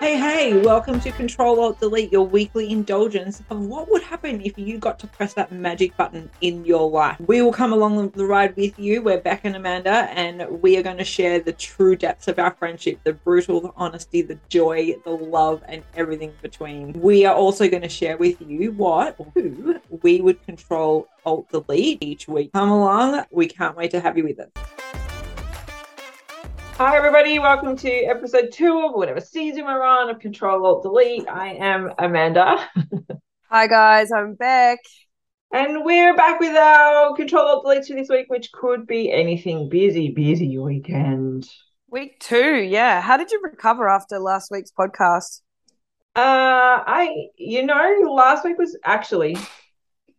Hey, hey, welcome to Control Alt Delete, your weekly indulgence of what would happen if you got to press that magic button in your life. We will come along the ride with you. We're Beck and Amanda, and we are going to share the true depths of our friendship the brutal, the honesty, the joy, the love, and everything between. We are also going to share with you what who we would control Alt Delete each week. Come along. We can't wait to have you with us. Hi, everybody. Welcome to episode two of whatever season we're on of Control Alt Delete. I am Amanda. Hi, guys. I'm Beck. And we're back with our Control Alt Delete for this week, which could be anything. Busy, busy weekend. Week two, yeah. How did you recover after last week's podcast? Uh, I, you know, last week was actually,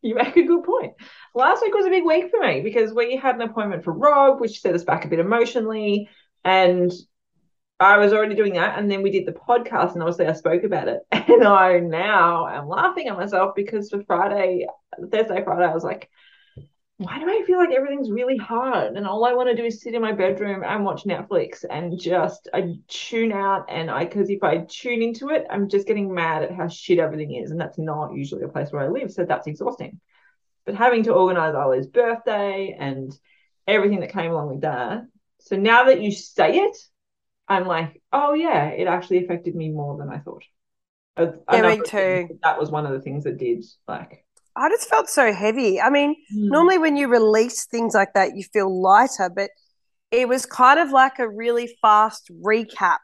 you make a good point. Last week was a big week for me because we had an appointment for Rob, which set us back a bit emotionally. And I was already doing that. And then we did the podcast, and obviously I spoke about it. And I now am laughing at myself because for Friday, Thursday, Friday, I was like, why do I feel like everything's really hard? And all I want to do is sit in my bedroom and watch Netflix and just I tune out. And I, because if I tune into it, I'm just getting mad at how shit everything is. And that's not usually a place where I live. So that's exhausting. But having to organize Ollie's birthday and everything that came along with that, so now that you say it, I'm like, oh yeah, it actually affected me more than I thought. Yeah, me too. That was one of the things that did like. I just felt so heavy. I mean, mm. normally when you release things like that, you feel lighter, but it was kind of like a really fast recap.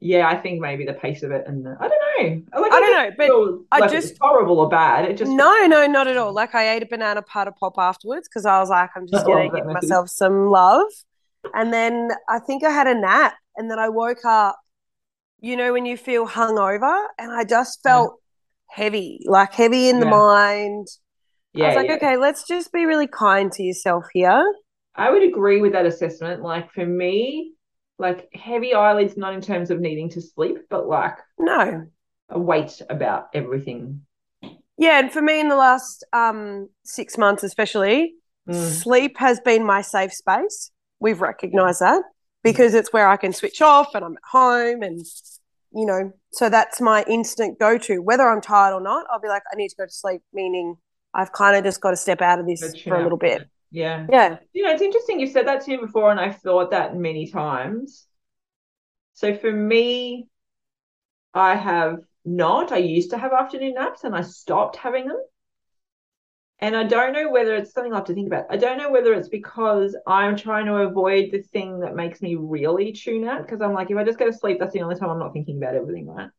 Yeah, I think maybe the pace of it and the, I don't know. Like, I, I don't know, but like I just horrible or bad. It just no, no, not at all. Like I ate a banana Paddle Pop afterwards because I was like, I'm just gonna give myself some love. And then I think I had a nap and then I woke up, you know, when you feel hungover and I just felt yeah. heavy, like heavy in the mind. Yeah, I was like, yeah. okay, let's just be really kind to yourself here. I would agree with that assessment. Like for me, like heavy eyelids, not in terms of needing to sleep, but like no a weight about everything. Yeah, and for me in the last um six months especially, mm. sleep has been my safe space. We've recognized that because it's where I can switch off and I'm at home and you know, so that's my instant go to. Whether I'm tired or not, I'll be like, I need to go to sleep, meaning I've kind of just got to step out of this for a little bit. Yeah. Yeah. You know, it's interesting. You've said that to me before, and I've thought that many times. So for me, I have not. I used to have afternoon naps and I stopped having them. And I don't know whether it's something I have to think about. I don't know whether it's because I'm trying to avoid the thing that makes me really tune out. Because I'm like, if I just go to sleep, that's the only time I'm not thinking about everything, right?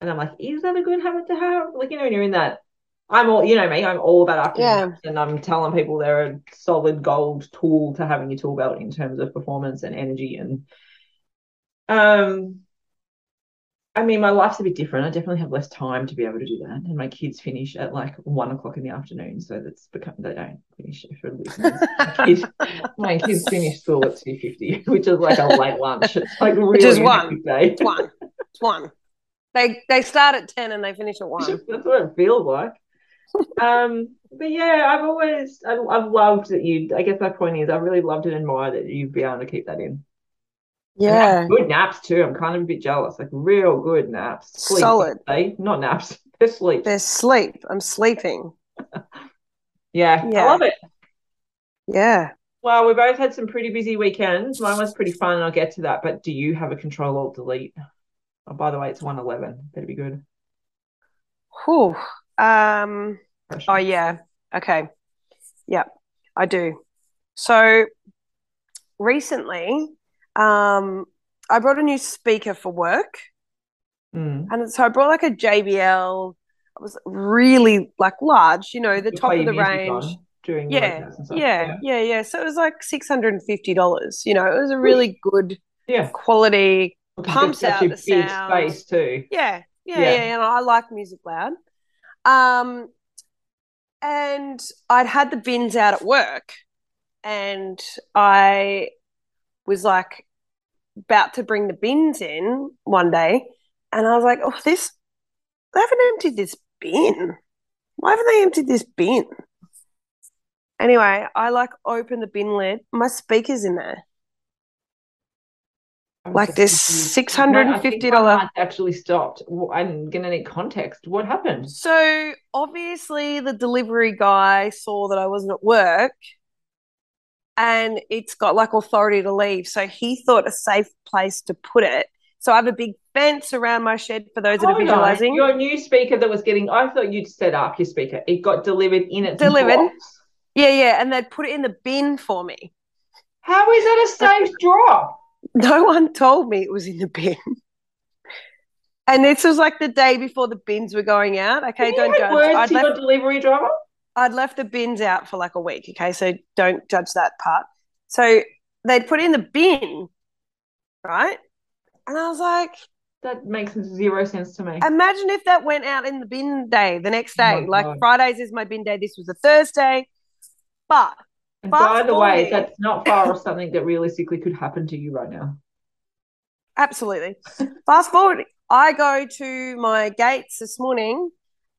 And I'm like, is that a good habit to have? Like, you know, when you're in that, I'm all, you know me, I'm all about afternoon yeah. and I'm telling people they're a solid gold tool to having your tool belt in terms of performance and energy and um I mean, my life's a bit different. I definitely have less time to be able to do that. And my kids finish at like one o'clock in the afternoon. So that's become, they don't finish for listeners. my, kids, my kids finish school at 2.50, which is like a late lunch. It's like really which is one. Day. It's one. It's one. They, they start at 10 and they finish at one. that's what it feels like. um, but yeah, I've always, I, I've loved that you, I guess my point is, I really loved and admire that you'd be able to keep that in. Yeah. Good naps too. I'm kind of a bit jealous. Like real good naps. Sleep, Solid. They not naps. They're sleep. They're sleep. I'm sleeping. yeah, yeah. I love it. Yeah. Well, we both had some pretty busy weekends. Mine was pretty fun, and I'll get to that. But do you have a control alt delete? Oh, by the way, it's one eleven. Better be good. Whew. Um. Oh yeah. Okay. Yeah, I do. So recently, um, I brought a new speaker for work, mm. and so I brought like a JBL. It was really like large, you know, the top of the range. During yeah, yeah, yeah, yeah, yeah. So it was like six hundred and fifty dollars. You know, it was a really good, yeah, quality. Pumps out the sound. space too. Yeah, yeah, yeah, yeah, and I like music loud. Um, and I'd had the bins out at work, and I was like about to bring the bins in one day, and I was like, "Oh, this they haven't emptied this bin. Why haven't they emptied this bin?" Anyway, I like open the bin lid. My speaker's in there. I'm Like this six hundred and fifty dollar. actually stopped. I'm gonna need context. What happened? So obviously the delivery guy saw that I wasn't at work and it's got like authority to leave. So he thought a safe place to put it. So I have a big fence around my shed for those that are oh, Hold on. visualizing. Your new speaker that was getting, I thought you'd set up your speaker. It got delivered in its Delivered. box. Yeah, yeah. And they'd put it in the bin for me. How is that a safe drop? No one told me it was in the bin. And this was like the day before the bins were going out. Okay, you don't had judge. words I'd to left, your delivery driver? I'd left the bins out for like a week. Okay, so don't judge that part. So they'd put in the bin, right? And I was like, That makes zero sense to me. imagine if that went out in the bin day the next Oh day. like God. Fridays is my bin day. This was a Thursday. But And by the way, forwarding- that's not far off something that realistically could happen to you right now. Absolutely. Fast forward, I go to my gates this morning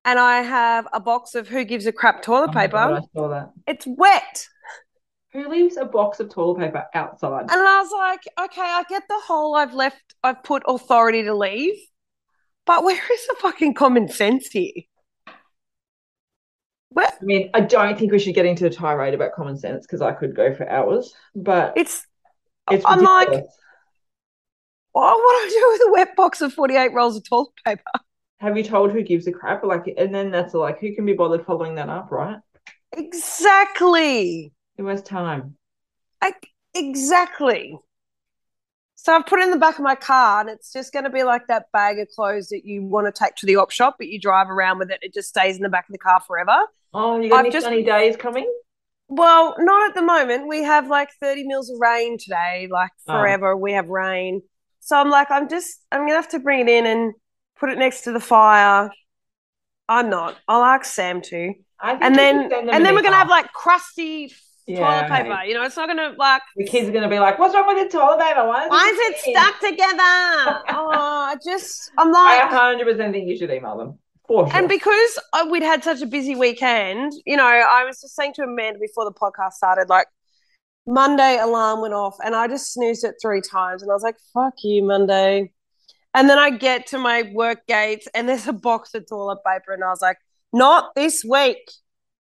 and I have a box of who gives a crap toilet Oh paper. God, I saw that. It's wet. Who leaves a box of toilet paper outside? And I was like, okay, I get the whole I've left, I've put authority to leave, but where is the fucking common sense here? Where I mean, I don't think we should get into a tirade about common sense because I could go for hours, but it's, it's I'm like, oh, what do I do with a wet box of 48 rolls of toilet paper? Have you told who gives a crap? Like, and then that's like, who can be bothered following that up, right? Exactly. Who has time? Like, exactly. So I've put it in the back of my car, and it's just going to be like that bag of clothes that you want to take to the op shop, but you drive around with it. It just stays in the back of the car forever. Oh, you got I've any just- sunny days coming? Well, not at the moment. We have like 30 mils of rain today, like Oh. forever. We have rain. So I'm like, I'm just, I'm going to have to bring it in and put it next to the fire. I'm not. I'll ask Sam to. I think And then, should send them and then we're going to have like crusty Yeah, toilet paper. You know, it's not going to like, The kids are going to be like, "What's wrong with the toilet paper? Why is, why is it sticking?" stuck together? oh, I just, I'm I like, 100% think you should email them sure. And because uh, we'd had such a busy weekend, you know, I was just saying to Amanda before the podcast started, like Monday alarm went off and I just snoozed it three times and I was like, fuck you, Monday. And then I get to my work gates and there's a box of toilet paper and I was like, not this week.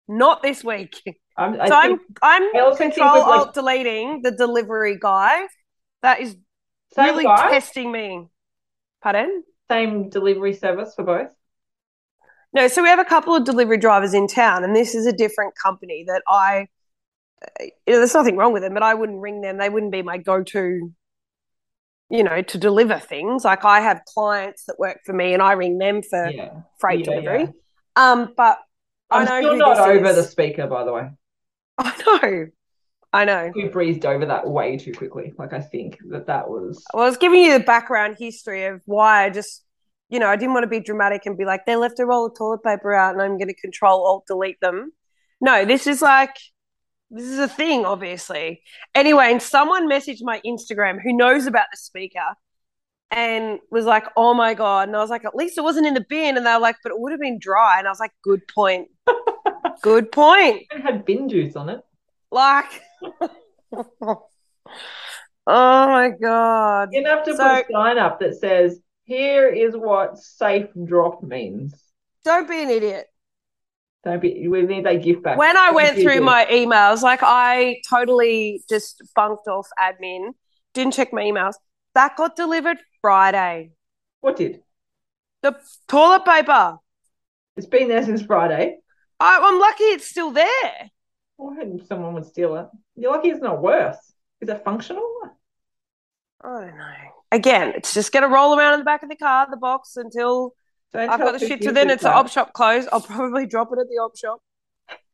Not this week. I'm, so I'm I'm control like- alt deleting the delivery guy. That is really guy, testing me. Pardon? same delivery service for both. No, so we have a couple of delivery drivers in town, and this is a different company that I. You know, there's nothing wrong with them, but I wouldn't ring them. They wouldn't be my go-to. You know, to deliver things. Like I have clients that work for me, and I ring them for Yeah, freight yeah, delivery. yeah. Um, but I I'm know still not over is. the speaker, by the way. I know, I know. We breezed over that way too quickly. Like I think that that was. Well, I was giving you the background history of why I just, you know, I didn't want to be dramatic and be like, they left a roll of toilet paper out and I'm going to control alt delete them. No, this is like, this is a thing, obviously. Anyway, and someone messaged my Instagram who knows about the speaker and was like, oh my God. And I was like, at least it wasn't in the bin. And they were like, but it would have been dry. And I was like, good point. good point. It had bin juice on it. Like, oh my God. You have to So- put a sign up that says, "Here is what safe drop means." Don't be an idiot. Don't be. We need that gift back. when I went through my emails, like I totally just bunked off admin, didn't check my emails. That got delivered Friday. What did? The toilet paper. It's been there since Friday. I, I'm lucky it's still there. Why hope someone would steal it? You're lucky it's not worse. Is it functional? I don't know. Again, it's just going to roll around in the back of the car, the box, until Don't I've got the who shit to then it's the op shop close. I'll probably drop it at the op shop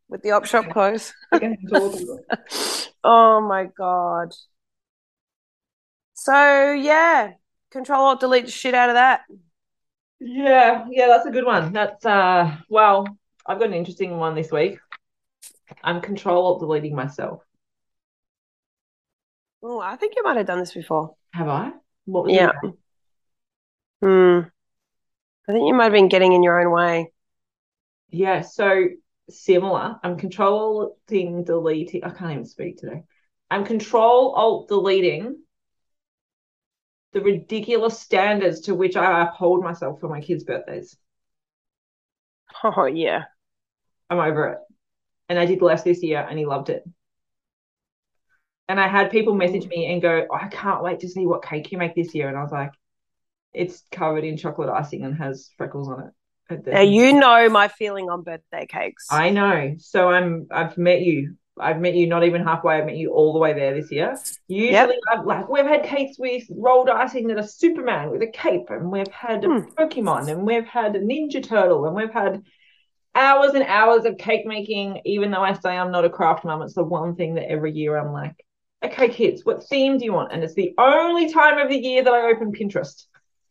with the op shop close. Second toilet paper. oh my God. So, yeah, control alt delete the shit out of that. Yeah, yeah, that's a good one. That's uh well, I've got an interesting one this week. I'm control alt deleting myself. Oh, I think you might have done this before. Have I? What was Yeah. Hmm. I think you might have been getting in your own way. Yeah, so similar. I'm controlling deleting. I can't even speak today. I'm control alt deleting the ridiculous standards to which I uphold myself for my kids' birthdays. Oh yeah. I'm over it. And I did less this year and he loved it. And I had people message me and go, oh, I can't wait to see what cake you make this year. And I was like, it's covered in chocolate icing and has freckles on it. Now you know my feeling on birthday cakes. I know. So I'm I've met you. I've met you not even halfway. I've met you all the way there this year. Usually, yep. I've, like we've had cakes with rolled icing that are Superman with a cape, and we've had a hmm. Pokemon, and we've had a Ninja Turtle, and we've had hours and hours of cake making. Even though I say I'm not a craft mum, it's the one thing that every year I'm like, okay, kids, what theme do you want? And it's the only time of the year that I open Pinterest.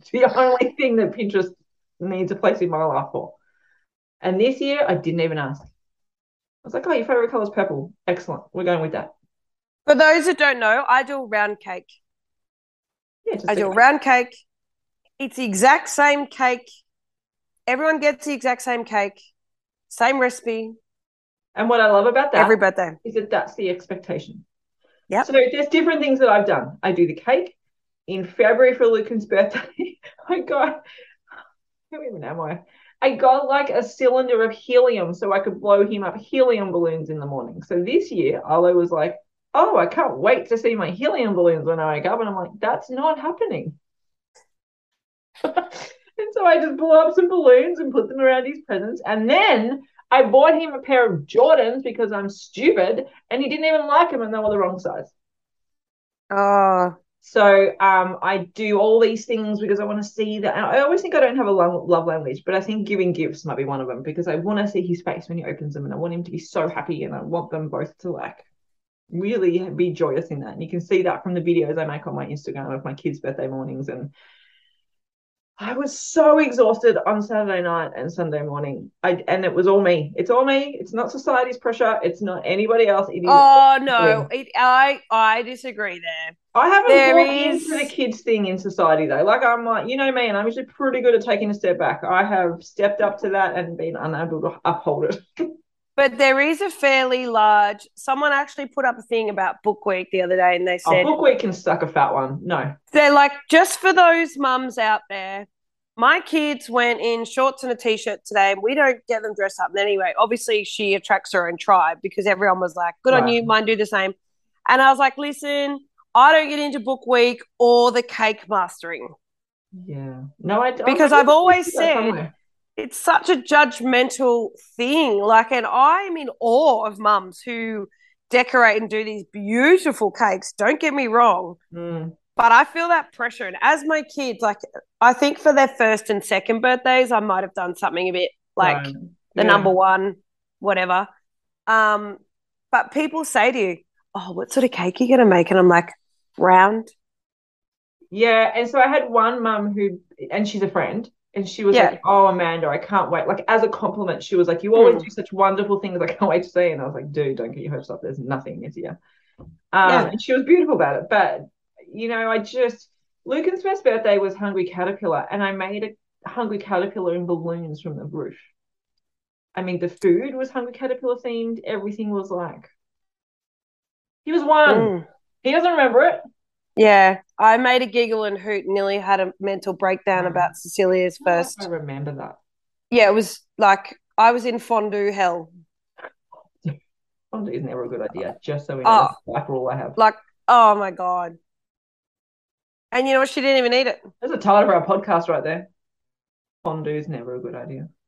The only thing that Pinterest needs a place in my life for. And this year, I didn't even ask. I was like, oh, your favorite color is purple. Excellent. We're going with that. For those that don't know, I do a round cake. Yeah, I do a round cake. It's the exact same cake. Everyone gets the exact same cake, same recipe. And what I love about that every birthday is that that's the expectation. Yeah. So there's different things that I've done. I do the cake in February for Lucan's birthday. I got who even am I? I got like a cylinder of helium so I could blow him up helium balloons in the morning. So this year, Arlo was like, Oh, I can't wait to see my helium balloons when I wake up. And I'm like, That's not happening. and so I just blew up some balloons and put them around his presents. And then I bought him a pair of Jordans because I'm stupid and he didn't even like them and they were the wrong size. Oh. So um, I do all these things because I want to see that. And I always think I don't have a love, love language, but I think giving gifts might be one of them because I want to see his face when he opens them and I want him to be so happy and I want them both to like really be joyous in that. And you can see that from the videos I make on my Instagram of my kids' birthday mornings and I was so exhausted on Saturday night and Sunday morning. I and it was all me. It's all me. It's not society's pressure. It's not anybody else. It is oh no, it, I I disagree there. I haven't there bought is... into the kids thing in society though. Like I'm like, you know me, and I'm usually pretty good at taking a step back. I have stepped up to that and been unable to uphold it. but there is a fairly large. Someone actually put up a thing about Book Week the other day, and they oh, said oh, Book Week can suck a fat one. No, they're like just for those mums out there. My kids went in shorts and a t-shirt today, and we don't get them dressed up. And anyway, obviously she attracts her own tribe because everyone was like, "Good right. on you, mine do the same." And I was like, "Listen, I don't get into Book Week or the cake mastering." Yeah, no, I don't. Because I've always said it's such a judgmental thing. Like, and I'm in awe of mums who decorate and do these beautiful cakes. Don't get me wrong. Mm. But I feel that pressure. And as my kids, like, I think for their first and second birthdays, I might have done something a bit like the yeah. number one, whatever. Um, but people say to you, Oh, what sort of cake are you going to make? And I'm like, round. Yeah. And so I had one mum who, and she's a friend, and she was yeah. like, "Oh, Amanda, I can't wait!" Like as a compliment, she was like, "You always mm. do such wonderful things. I can't wait to see." And I was like, "Dude, don't get your hopes up. There's nothing this year." Um, yeah. And she was beautiful about it, but you know, I just Lucan's first birthday was Hungry Caterpillar, and I made a Hungry Caterpillar in balloons from the roof. I mean, the food was Hungry Caterpillar themed. Everything was like he was one. Mm. He doesn't remember it. Yeah, I made a giggle and hoot, nearly had a mental breakdown about Cecilia's first. I remember that. Yeah, it was like I was in fondue hell. Fondue is never a good idea, just so we know. Oh, like all I have. Like, oh my god. And you know what? She didn't even eat it. There's a title for our podcast right there. Fondue is never a good idea.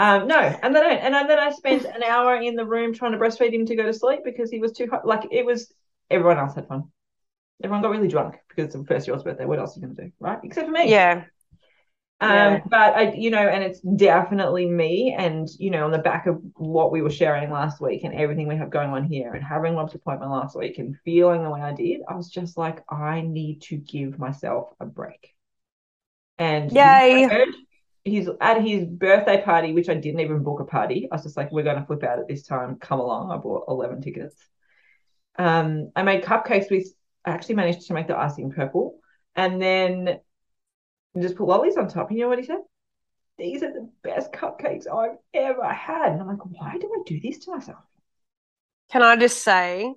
Um, no, and then I, and then I spent an hour in the room trying to breastfeed him to go to sleep because he was too hot. Like it was, everyone else had fun everyone got really drunk because it's the first year's birthday. What else are you going to do, right? Except for me. Yeah. Um, yeah. but I, you know, and it's definitely me, and you know, on the back of what we were sharing last week and everything we have going on here, and having Rob's appointment last week and feeling the way I did, I was just like, I need to give myself a break. And yay, he's at his birthday party, which I didn't even book a party. I was just like, we're going to flip out at this time. Come along. I bought eleven tickets. Um, I made cupcakes with I actually managed to make the icing purple and then just put lollies on top. You know what he said? These are the best cupcakes I've ever had. And I'm like, why do I do this to myself? Can I just say,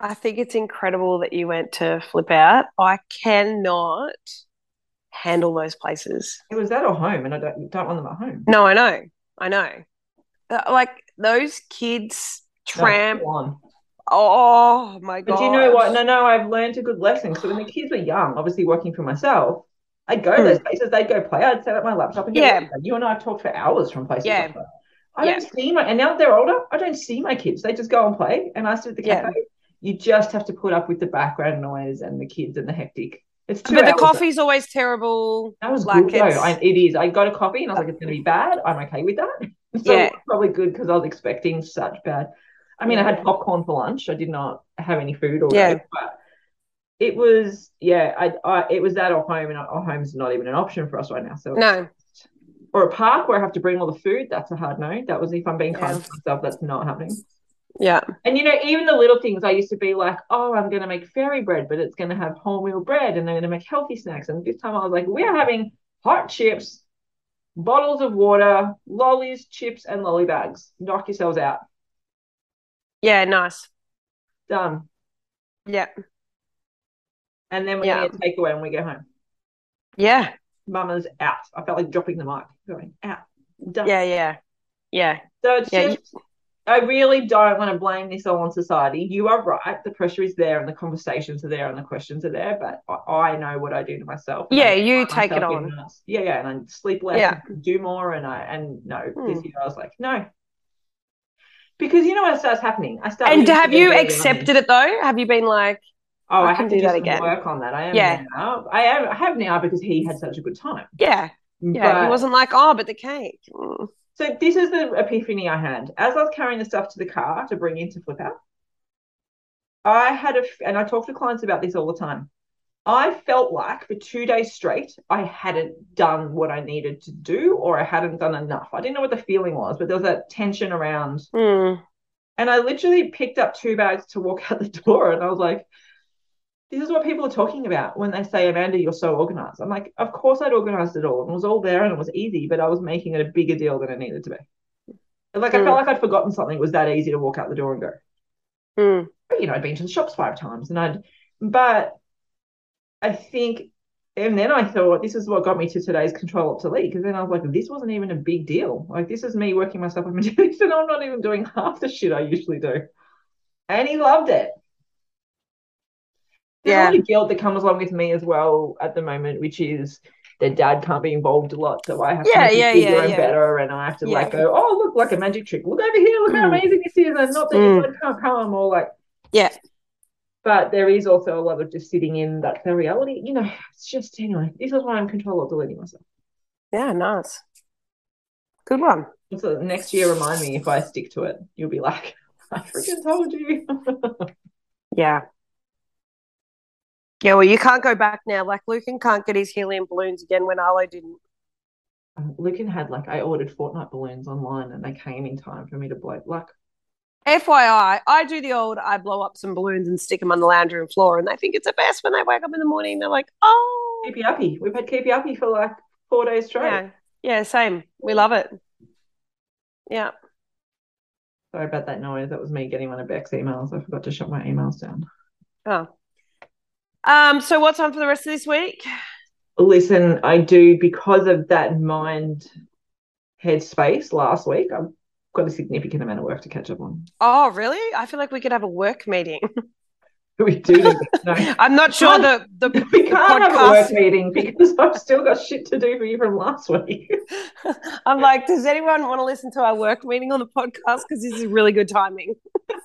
I think it's incredible that you went to flip out. I cannot handle those places. It was that or home, and I don't don't want them at home. No, I know. I know. Like those kids tramp. on. Oh my god. But you know what? No, no, I've learned a good lesson. So when the kids were young, obviously working for myself, I'd go to those places, they'd go play, I'd set up my laptop and Hmm. Yeah. you and I have talked for hours from places Yeah. like that. I Yeah. don't see my, and now that they're older, I don't see my kids. They just go and play, and I sit at the Yeah. cafe. You just have to put up with the background noise and the kids and the hectic. It's two But the coffee's always terrible. That was like good though. I, it is. I got a coffee and I was like, it's going to be bad. I'm okay with that. So Yeah. probably good because I was expecting such bad. I mean, I had popcorn for lunch. I did not have any food all Yeah. day, but it was yeah. I, I it was that or home, and our home's not even an option for us right now. So No. or a park where I have to bring all the food. That's a hard no. That was if I'm being kind to myself. That's not happening. Yeah. And you know, even the little things I used to be like, oh, I'm going to make fairy bread, but it's going to have wholemeal bread and I'm going to make healthy snacks. And this time I was like, we're having hot chips, bottles of water, lollies, chips, and lolly bags. Knock yourselves out. Yeah, nice. Done. Yeah. And then we're Yeah. going to take when we go home. Yeah. Mama's out. I felt like dropping the mic, going out. Done. Yeah, yeah. Yeah. So it's Yeah, just, I really don't want to blame this all on society. You are right. The pressure is there and the conversations are there and the questions are there, but I, I know what I do to myself. Yeah, you take it on. Yeah, yeah. And I sleep less Yeah. and do more. And I, and no, this Hmm. year I was like, no. Because you know what starts happening? I start. And have you accepted it though? Have you been like, Oh, I I, have to do that some again. work on that. I am Yeah. now. I am. I have now because he had such a good time. yeah, yeah? But- he wasn't like, oh, but the cake. Mm. So this is the epiphany I had as I was carrying the stuff to the car to bring into Flip Out. I had a, and I talk to clients about this all the time. I felt like for two days straight, I hadn't done what I needed to do, or I hadn't done enough. I didn't know what the feeling was, but there was that tension around. Mm. And I literally picked up two bags to walk out the door, and I was like, this is what people are talking about when they say, Amanda, you're so organized. I'm like, of course I'd organized it all. And it was all there and it was easy, but I was making it a bigger deal than it needed to be. Like I Mm. felt like I'd forgotten something. It was that easy to walk out the door and go. Mm. But, you know, I'd been to the shops five times and I'd, but I think, and then I thought this is what got me to today's control alt delete because then I was like, this wasn't even a big deal. Like this is me working myself up into this and I'm not even doing half the shit I usually do. And he loved it. There's Yeah. a lot of guilt that comes along with me as well at the moment, which is that dad can't be involved a lot. So I have to Yeah, make it yeah, bigger yeah, and better and I have to like go, oh look, like a magic trick. Look over here, look how Mm. amazing this is. And not that Mm. your dad can't come or like Yeah. But there is also a lot of just sitting in that the reality, you know, it's just anyway, this is why I'm control of deleting myself. Yeah, nice. Good one. So next year remind me if I stick to it. You'll be like, I freaking told you. Yeah. Yeah, well, you can't go back now. Like Lucan can't get his helium balloons again when Arlo didn't. Um, Lucan had like I ordered Fortnite balloons online and they came in time for me to blow like FYI, I do the old I blow up some balloons and stick them on the lounge room floor, and they think it's the best when they wake up in the morning. They're like, oh, keepy uppy. We've had keepy uppy for like four days straight. yeah, yeah, same. We love it. Yeah. Sorry about that noise. That was me getting one of Beck's emails. I forgot to shut my emails down. Oh. Um. So what's on for the rest of this week? Listen, I do because of that mind headspace last week. I've got a significant amount of work to catch up on. Oh, really? I feel like we could have a work meeting. We do. no. I'm not sure the the We can't have a podcast- work meeting because I've still got shit to do for you from last week. I'm like, does anyone want to listen to our work meeting on the podcast? Because this is really good timing.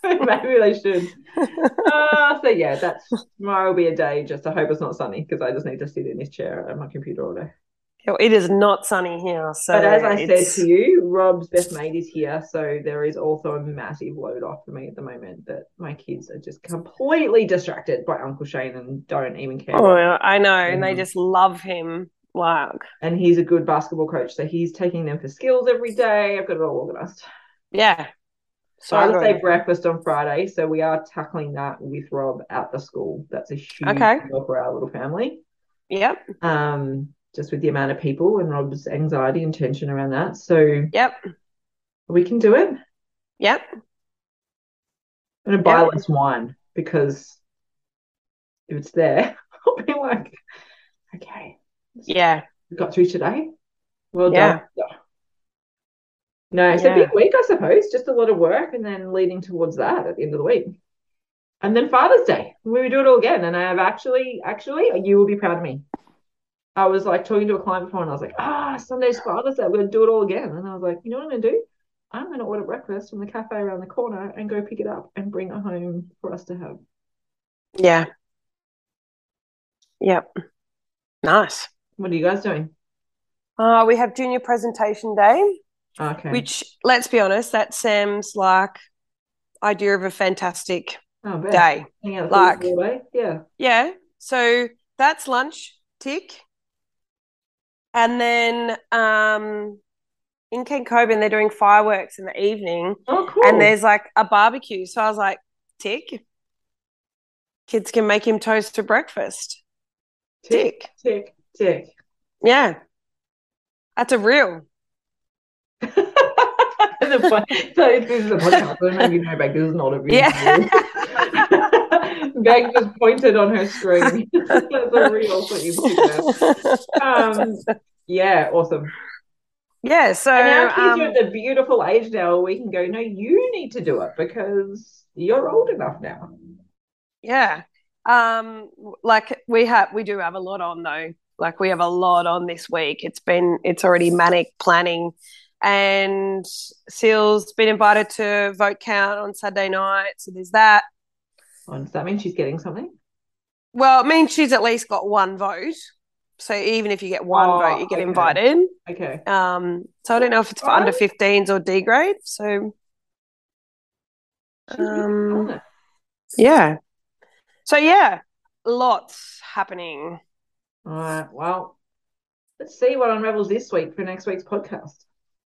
Maybe they should. Uh, so yeah, that's tomorrow will be a day. Just I hope it's not sunny because I just need to sit in this chair at my computer all day. It is not sunny here, so But as I it's- said to you, Rob's best mate is here, so there is also a massive load off for me at the moment that my kids are just completely distracted by Uncle Shane and don't even care. Oh, I know, and they just love him. Like, And he's a good basketball coach, so he's taking them for skills every day. I've got it all organized. yeah. So Day say breakfast on Friday, so we are tackling that with Rob at the school. That's a huge Okay. deal for our little family. Yep. Um, just with the amount of people and Rob's anxiety and tension around that. So Yep. we can do it. Yep. I'm gonna buy Yeah. less wine. because if it's there, I'll be like, okay, Yeah. we got through today. Well Yeah. done. Yeah. No, it's a big week, I suppose. Just a lot of work and then leading towards that at the end of the week. And then Father's Day. We do it all again. And I have actually, actually, you will be proud of me. I was like talking to a client before and I was like, ah, Sunday's Father's Day. We're going to do it all again. And I was like, you know what I'm going to do? I'm going to order breakfast from the cafe around the corner and go pick it up and bring it home for us to have. Yeah. Yep. Nice. What are you guys doing? Uh, we have junior presentation day, Okay. which let's be honest, that Sam's like idea of a fantastic oh, day. Hang out like- Yeah. Yeah. So that's lunch, tick. And then um in King Coben they're doing fireworks in the evening Oh, cool. and there's like a barbecue. So I was like, tick. Kids can make him toast for breakfast. tick, tick, tick. tick. Yeah. That's a real. the point, so this is a podcast, I don't know if you know, Beck, this is not a video. Yeah. Beck just pointed on her screen. That's a reel for Um, yeah, awesome. yeah, so And our kids um, are at the beautiful age now where we can go, no, you need to do it because you're old enough now. Yeah. Um, like we have we do have a lot on though. Like we have a lot on this week. It's been it's already manic planning. And Seal's been invited to vote count on Saturday night. So there's that. Oh, does that mean she's getting something? Well, it means she's at least got one vote. So even if you get one Oh, vote, you get okay. invited. Okay. Um, so I don't know if it's for under 15s or D grade. So Um, yeah. So yeah, lots happening. All right. Well, let's see what unravels this week for next week's podcast.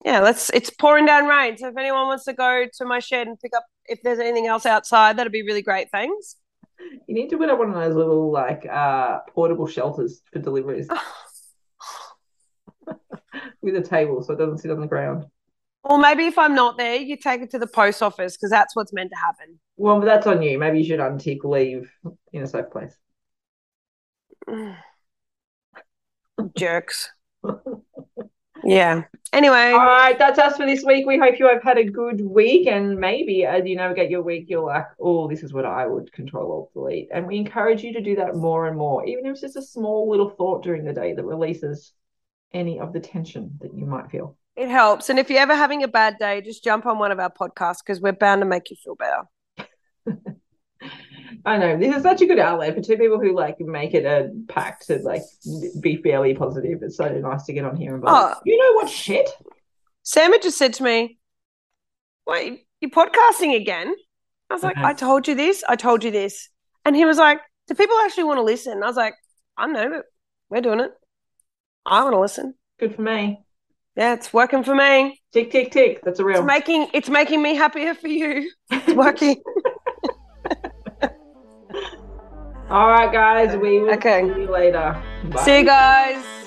Yeah, let's it's pouring down rain. So if anyone wants to go to my shed and pick up if there's anything else outside, that'd be really great. Thanks. You need to put up one of those little like uh portable shelters for deliveries with a table so it doesn't sit on the ground. Or maybe if I'm not there, you take it to the post office because that's what's meant to happen. Well, but that's on you. Maybe you should untick leave in a safe place. Jerks. Yeah. Anyway, All right, that's us for this week. We hope you have had a good week, and maybe as you navigate your week, you're like, "Oh, this is what I would control or delete." And we encourage you to do that more and more, even if it's just a small little thought during the day that releases any of the tension that you might feel. it helps. And if you're ever having a bad day, just jump on one of our podcasts because we're bound to make you feel better. I know this is such a good outlet for two people who like make it a pact to like be fairly positive. It's so nice to get on here and be like, Oh. you know what shit? Sam had just said to me, Wait, you're podcasting again? I was like, Okay. I told you this, I told you this. And he was like, Do people actually want to listen? I was like, I know, but we're doing it. I want to listen. Good for me. Yeah, it's working for me. Tick tick tick. That's a real. It's making it's making me happier for you. It's working. All right, guys. We will Okay. see you later. Bye. See you guys.